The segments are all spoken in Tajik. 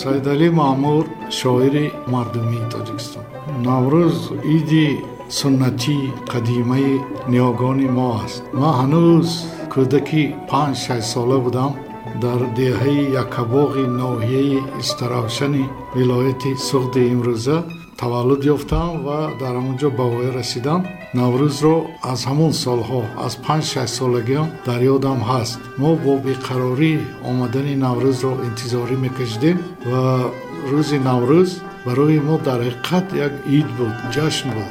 саидалӣ маъмур шоири мардумии тоҷикистон. Наврӯз иди суннатии қадимаи ниёгони мо аст. Ман ҳанӯз кӯдаки панҷ шашсола будам дар деҳаи якабоғи ноҳияи истаравшани вилояти суғди имрӯза таваллуд ёфтам ва дар ҳамонҷо ба воя расидам наврӯзро аз ҳамон солҳо аз панҷ шашсолагиам дар ёдам ҳаст. Мо бо беқарорӣ омадани наврӯзро интизорӣ мекашидем ва рӯзи наврӯз барои мо дар ҳақиқат як ид буд ҷашн буд.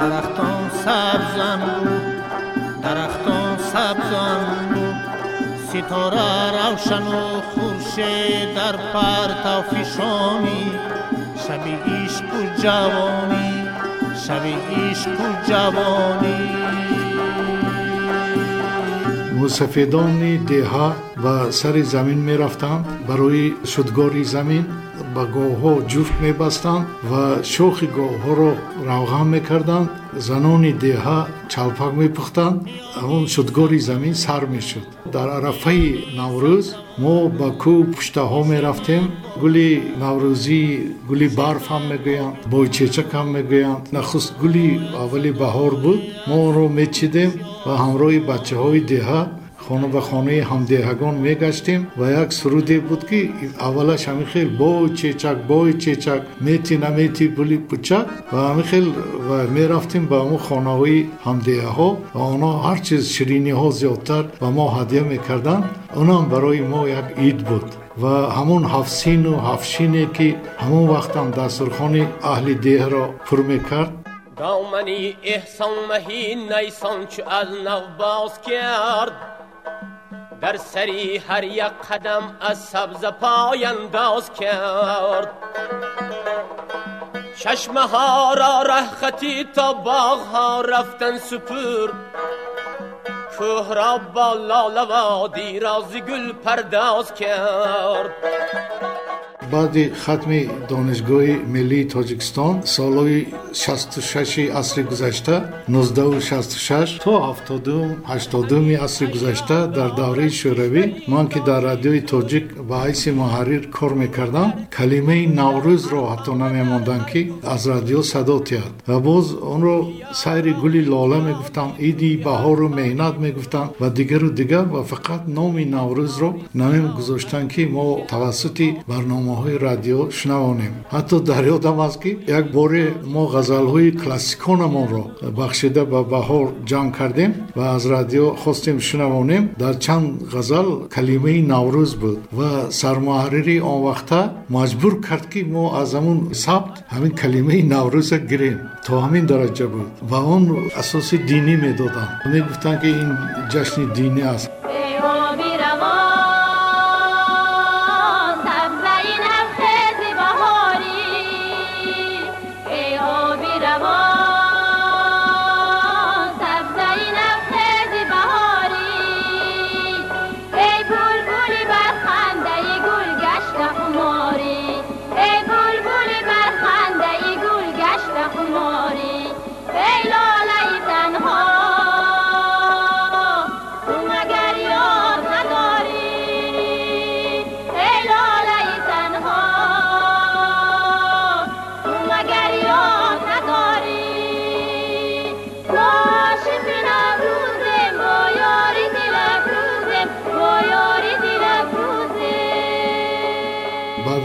Дарахтон сабзан дарахтон ستاره روشن و خورشید در پرتو فشانی شب عشق و جوانی شب عشق و جوانی. مو سفیدان ба сари замин мерафтанд барои шудгори замин ба гоҳҳо ҷуфт мебастанд ва шохи гоҳҳоро равған мекарданд. Занони деҳа чалпак мепухтанд он шудгори замин сар мешуд. Дар арафаи наврӯз мо ба кӯ пуштаҳо мерафтем. Гули наврӯзӣ гули барф ҳам мегӯянд бойчечак ҳам мегӯянд. Нахуст гули аввали баҳор буд. Мо онро мечидем ва ҳамроҳи бачаҳои деҳа خانه به خانه همدهگان میگشتیم و یک سرودی بود که اولش همی خیلی بای چیچک بای چیچک میتی نمیتی بولی پوچک و همی و می‌رفتیم به اون خانه های همدیه ها و آنها هر چیز شیرینی ها زیادتر و ما هدیه می‌کردن. اونم برای ما یک عید بود و همون هفسین و هفشینه که همون وقت هم دسترخان اهل ده را پر می‌کرد. دامنی احسان مهی نیسان چه از نو باز کرد. در سری هر یک قدم از سبز پای انداز کرد. چشمه ها را رهخطی تا باغ ها رفتن سپر. کوه را با لاله وادی را گل پرداز کرد. Баъди хатми донишгоҳи миллии тоҷикистон солҳои 66 асри гузашта 1966 то 78 асри гузашта дар давраи шӯравӣ ман ки дар радиои тоҷик ба ҳайси муҳаррир кор мекардам калимаи наврӯзро ҳатто намемондам ки аз радио садо тиҳад. Ва боз онро сайри гули лола мегуфтам иди баҳору меҳнат мегуфтанд ва дигару дигар ва фақат номи наврӯзро намегузоштанд ки мо тавассути барнома барномаҳои радио шунавонем. Ҳатто дар ёдам аст ки як боре мо ғазалҳои классиконамонро бахшида ба баҳор ҷамъ кардем ва аз радио хостем шунавонем. Дар чанд ғазал калимаи наврӯз буд ва сармуҳаррири он вақта маҷбур кард ки мо аз ҳамун сабт ҳамин калимаи наврӯза гирем. То ҳамин дараҷа буд ва он асоси динӣ медоданд. Мегуфтанд ки ин ҷашни динӣ аст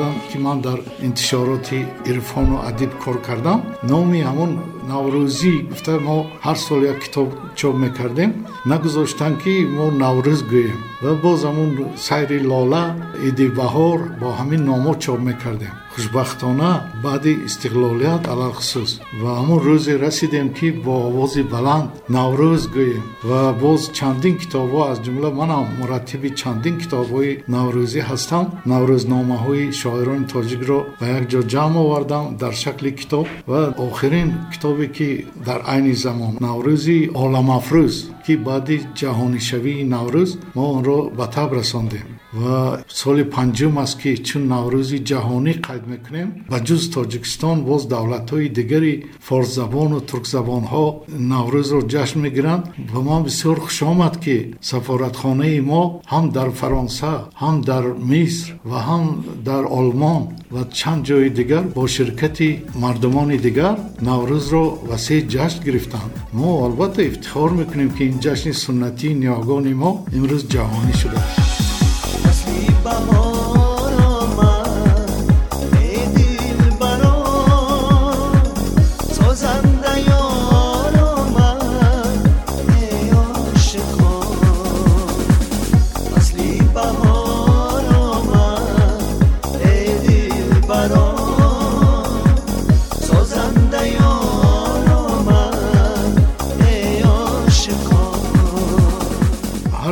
Bogom. Ман дар интишороти ирфону адиб кор кардам. Номи ҳамон наврӯзӣ гуфта мо ҳар сол як китоб чоп мекардем. Нагузоштанд ки мо наврӯз гӯем ва боз ҳамон сайри лола иди баҳор бо ҳамин номо чоп мекардем. Хушбахтона баъди истиқлолият алалхусус. Ва ҳамон рӯзе расидем ки бо овози баланд наврӯз гӯем ва боз чандин китобҳо аз ҷумла манам мураттиби чандин китобҳои наврӯзӣ ҳастам. Наврӯзномаҳои шоирони тоҷикро ба як ҷо ҷамъ овардам дар шакли китоб ва охирин китобе ки дар айни замон. Наврӯзи оламафрӯз ки баъди ҷаҳонишавии наврӯз мо онро ба таб расондем. Ва соли панҷум аст ки чун наврӯзи ҷаҳонӣ қайд мекунем ба ҷуз тоҷикистон боз давлатҳои дигари форсзабону туркзабонҳо наврӯзро ҷашн мегиранд. Ба ман бисёр хушомад ки сафоратхонаи мо ҳам дар фаронса ҳам дар миср ва ҳам дар олмон ва чанд ҷои дигар бо ширкати мардумони дигар наврӯзро васеъ ҷашн гирифтанд мо албатта ифтихор мекунем ки ин ҷашни суннатии ниҳогони мо имрӯз ҷаҳонӣ шудааст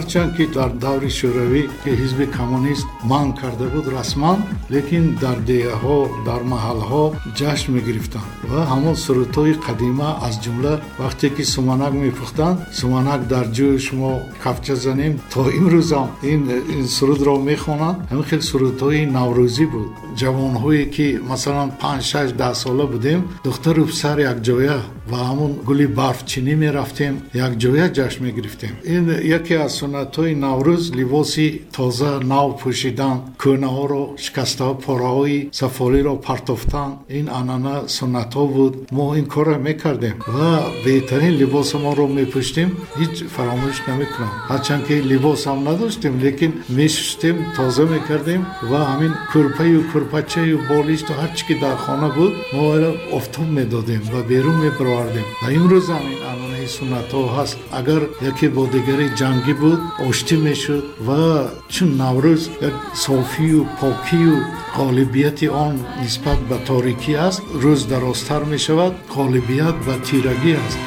ҳарчанд ки дар даври шӯравӣ ки ҳизби коммунист манъ карда буд расман лекин дар деҳаҳо дар маҳалҳо ҷашн мегирифтанд ва ҳамон сурудҳои қадима аз ҷумла вақте ки суманак мепухтанд суманак дар ҷӯю шумо кафча занем то имрӯзам ин сурудро мехонанд. ҳамин хел сурудҳои наврӯзӣ буд. ҷавонҳое ки масалан панҷ шаш даҳ сола будем духтару писар якҷоя ва ҳамон гули барфчинӣ мерафтем якҷоя ҷашн мегирифтем. ин яке аз суннатҳои наврӯз либоси тоза нав пӯшидан кӯнаҳоро шикастаҳо пораҳои сафолиро партофтан. Ин анъана суннатҳо буд. Мо ин корро мекардем ва беҳтарин либосамонро мепӯштем. Ҳеҷ фаромӯш намекунам. Ҳарчанд ки либосам надоштем лекин мешуштем тоза мекардем ва ҳамин кӯрпаю кӯрпачаю болишту ҳар чӣ ки дар хона буд мо офтоб медодем ва берун мебаровардем ва имрӯз ҳам ин анъанаи суннатҳо ҳаст. Агар яке бо дигари ҷангӣ буд оштӣ мешуд ва чун наврӯз як софию покию ғолибияти он нисбат ба торикӣ аст рӯз дарозтар мешавад ғолибият ба тирагӣ аст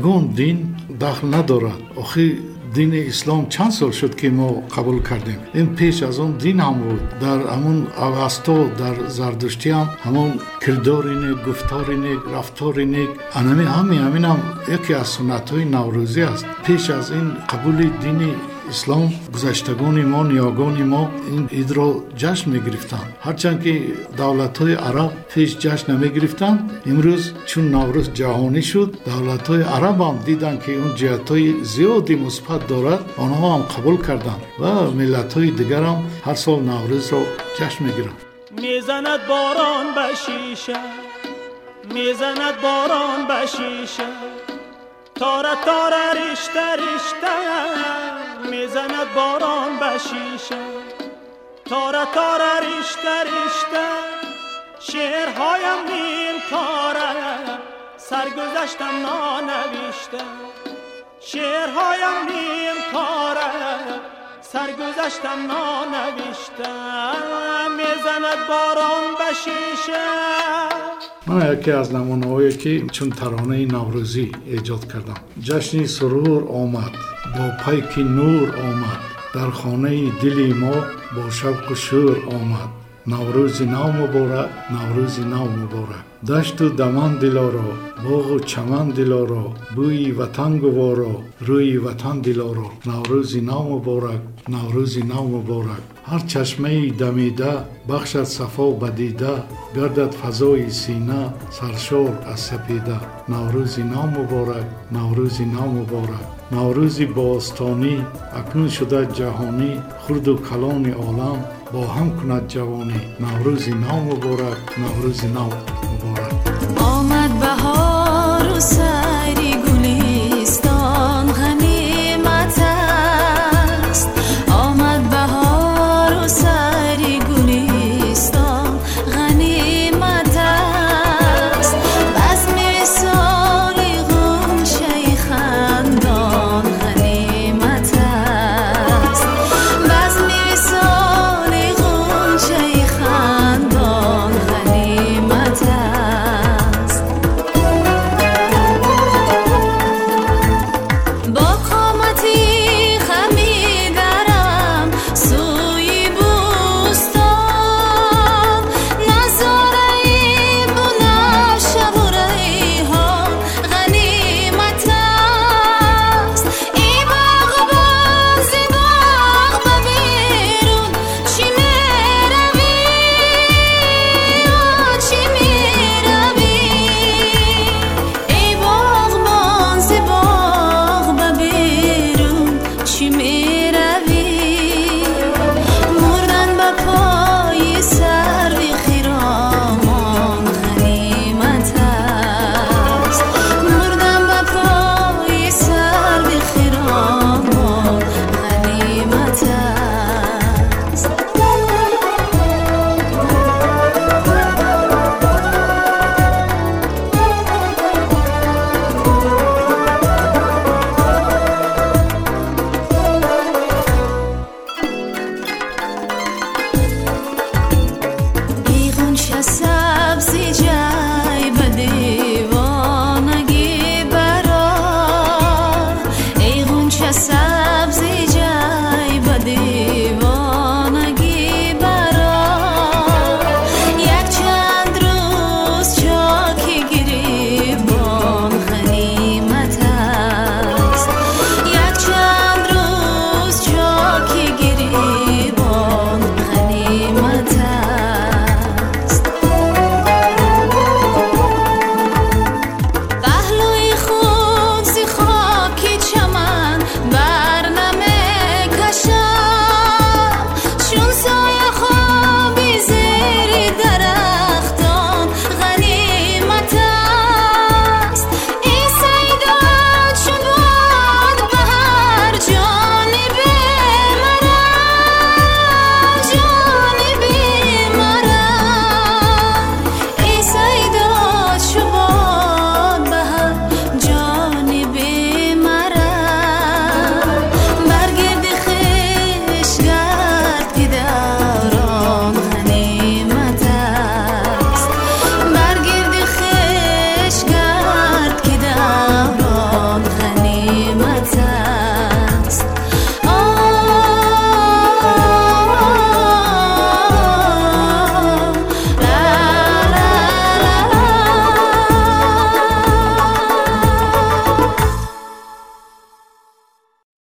ягон дин дахл надорад охир дини ислом чанд сол шуд ки мо қабул кардем ин пеш аз он дин ҳам буд дар ҳамон авасто дар зардуштиам ҳамон кирдори нек гуфтори нек рафтори нек анами ҳами ҳаминам яке аз суннатҳои наврӯзӣ аст пеш аз ин қабули дини ислом اسلام گذشتگان ما نیاگان ما این عید را جشن می هرچند که دولت های عرب پیش جشن نمی امروز چون نوروز جهانی شد دولت های عرب هم دیدن که اون جهت های زیادی مثبت دارد آنها هم قبول کردند و ملت های دیگر هم هر سال نوروز را جشن می گیرند می‌زند باران بشیشه می‌زند باران بشیشه شیشه. تاره تاره رشته. ریشته ریشته شعرهایم نیم کاره. سرگذشتم نانویشته شعرهایم نیم کاره. سرگذشتم نانویشته می‌زند باران به شیشه. ман яке аз намунаҳое ки чун таронаи наврӯзӣ эҷод кардам. Ҷашни сурур омад бо пайки нур омад. Дар хонаи дили мо бо шавқу шӯр омад. Наврӯзи нав муборак наврӯзи нав муборак. Дашту даман дилоро боғу чаман дилоро бӯи ватан гуворо рӯи ватан дилоро. Наврӯзи нав муборак наврӯзи нав муборак ҳар чашмаи дамида бахшад сафо ба дида гардад фазои сина саршор аз сапида. Наврӯзи нав муборак наврӯзи нав муборак наврӯзи бостонӣ акнун шуда ҷаҳонӣ хурду калони олам бо ҳам кунад ҷавонӣ. Наврӯзи нав муборак наврӯзи нав муборак